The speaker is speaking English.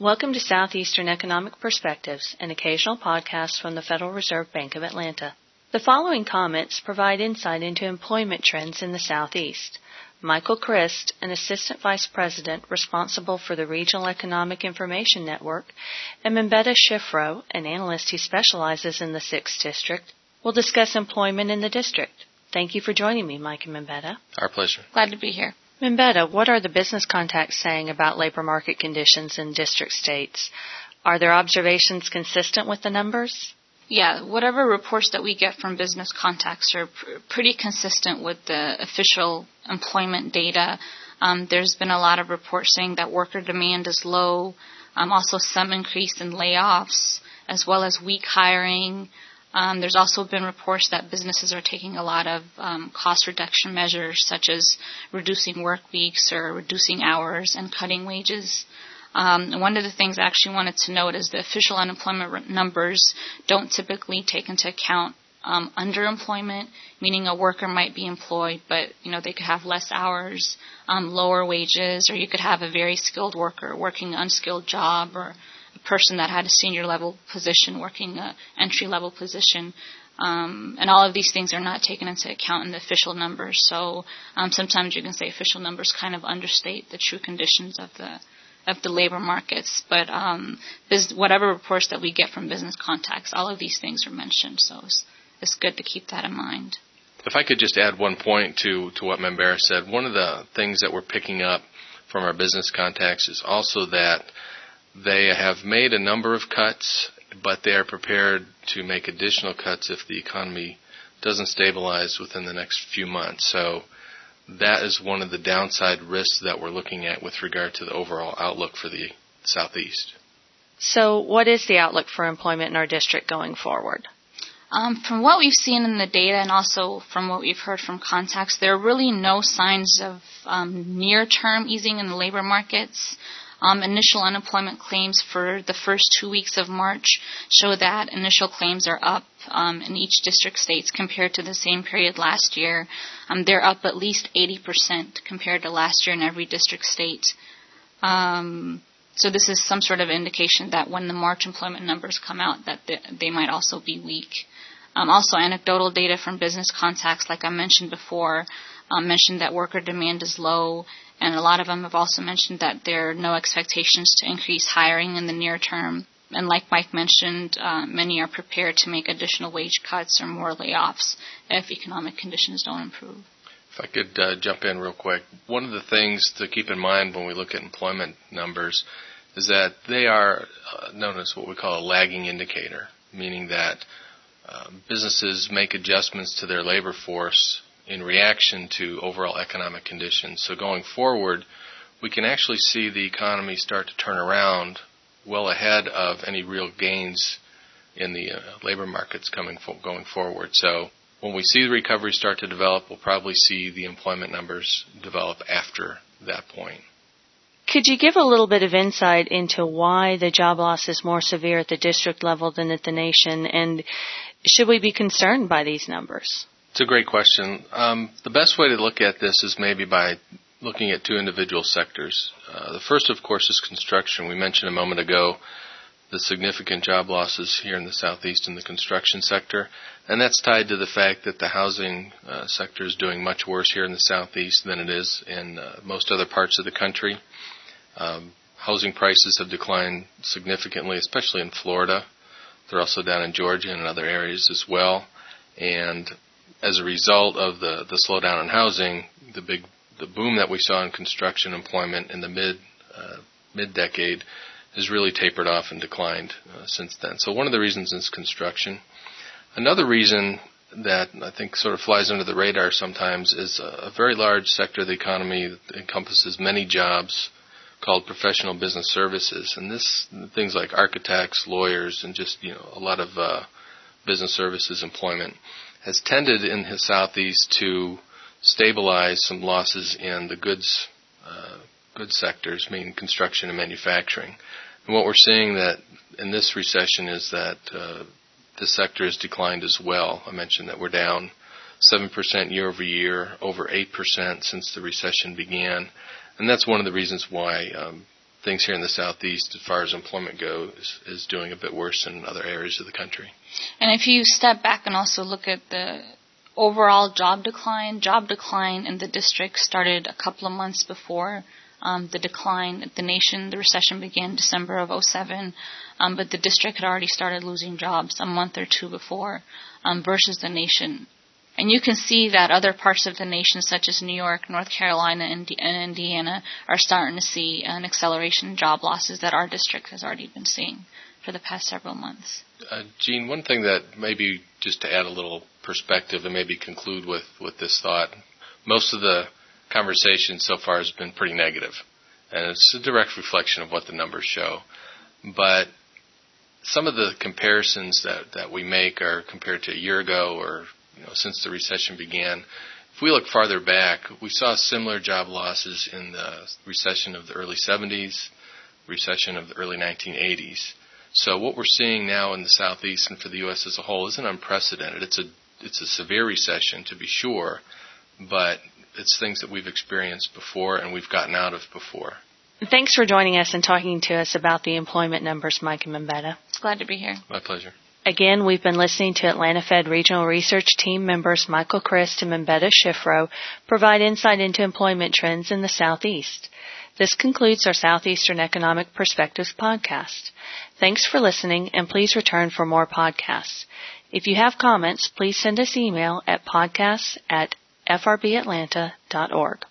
Welcome to Southeastern Economic Perspectives, an occasional podcast from the Federal Reserve Bank of Atlanta. The following comments provide insight into employment trends in the Southeast. Michael Chriszt, an Assistant Vice President responsible for the Regional Economic Information Network, and Mbeta Shifro, an analyst who specializes in the 6th District, will discuss employment in the district. Thank you for joining me, Mike and Mbeta. Our pleasure. Glad to be here. Mbeta, what are the business contacts saying about labor market conditions in district states? Are their observations consistent with the numbers? Yeah, whatever reports that we get from business contacts are pr- pretty consistent with the official employment data. Um, there's been a lot of reports saying that worker demand is low, um, also some increase in layoffs, as well as weak hiring. Um, there's also been reports that businesses are taking a lot of um, cost reduction measures, such as reducing work weeks or reducing hours and cutting wages. Um, one of the things I actually wanted to note is the official unemployment numbers don't typically take into account um, underemployment, meaning a worker might be employed, but you know they could have less hours, um, lower wages, or you could have a very skilled worker working an unskilled job, or person that had a senior level position working an entry level position. Um, and all of these things are not taken into account in the official numbers. So um, sometimes you can say official numbers kind of understate the true conditions of the of the labor markets. But um, biz- whatever reports that we get from business contacts, all of these things are mentioned. So it's, it's good to keep that in mind. If I could just add one point to to what Membera said, one of the things that we're picking up from our business contacts is also that they have made a number of cuts, but they are prepared to make additional cuts if the economy doesn't stabilize within the next few months. So that is one of the downside risks that we're looking at with regard to the overall outlook for the Southeast. So, what is the outlook for employment in our district going forward? Um, from what we've seen in the data and also from what we've heard from contacts, there are really no signs of um, near term easing in the labor markets. Um, initial unemployment claims for the first two weeks of March show that initial claims are up um, in each district states compared to the same period last year. Um, they're up at least 80% compared to last year in every district state. Um, so this is some sort of indication that when the March employment numbers come out, that they, might also be weak. Um, also, anecdotal data from business contacts, like I mentioned before, um, mentioned that worker demand is low and a lot of them have also mentioned that there are no expectations to increase hiring in the near term. And like Mike mentioned, uh, many are prepared to make additional wage cuts or more layoffs if economic conditions don't improve. If I could uh, jump in real quick, one of the things to keep in mind when we look at employment numbers is that they are uh, known as what we call a lagging indicator, meaning that uh, businesses make adjustments to their labor force in reaction to overall economic conditions. So going forward, we can actually see the economy start to turn around well ahead of any real gains in the uh, labor markets coming fo- going forward. So when we see the recovery start to develop, we'll probably see the employment numbers develop after that point. Could you give a little bit of insight into why the job loss is more severe at the district level than at the nation, and should we be concerned by these numbers? It's a great question. Um, the best way to look at this is maybe by looking at two individual sectors. Uh, the first, of course, is construction. We mentioned a moment ago the significant job losses here in the southeast in the construction sector, and that's tied to the fact that the housing uh, sector is doing much worse here in the southeast than it is in uh, most other parts of the country. Um, housing prices have declined significantly, especially in Florida. They're also down in Georgia and in other areas as well. And as a result of the, the slowdown in housing, the big the boom that we saw in construction employment in the mid uh, mid decade has really tapered off and declined uh, since then. So one of the reasons is construction. Another reason that I think sort of flies under the radar sometimes is a, a very large sector of the economy that encompasses many jobs called professional business services, and this things like architects, lawyers, and just you know a lot of uh, business services employment has tended in the southeast to stabilize some losses in the goods uh, goods sectors, meaning construction and manufacturing. And what we're seeing that in this recession is that uh, this sector has declined as well. I mentioned that we're down 7% year over year, over 8% since the recession began. And that's one of the reasons why um, things here in the southeast, as far as employment goes, is, doing a bit worse than other areas of the country. And if you step back and also look at the overall job decline, job decline in the district started a couple of months before um, the decline. At the nation, the recession began December of 07, um, but the district had already started losing jobs a month or two before um, versus the nation. And you can see that other parts of the nation, such as New York, North Carolina, and Indiana, are starting to see an acceleration in job losses that our district has already been seeing for the past several months. Uh, Gene, one thing that maybe just to add a little perspective and maybe conclude with, with this thought, most of the conversation so far has been pretty negative, and it's a direct reflection of what the numbers show. But some of the comparisons that, that we make are compared to a year ago or you know, since the recession began. If we look farther back, we saw similar job losses in the recession of the early 70s, recession of the early 1980s. So what we're seeing now in the southeast and for the U.S. as a whole isn't unprecedented. It's a it's a severe recession to be sure, but it's things that we've experienced before and we've gotten out of before. Thanks for joining us and talking to us about the employment numbers, Mike and Mbeta. Glad to be here. My pleasure. Again, we've been listening to Atlanta Fed Regional Research Team members Michael Chriszt and Mbeta Shifro provide insight into employment trends in the Southeast. This concludes our Southeastern Economic Perspectives podcast. Thanks for listening and please return for more podcasts. If you have comments, please send us email at podcasts at frbatlanta.org.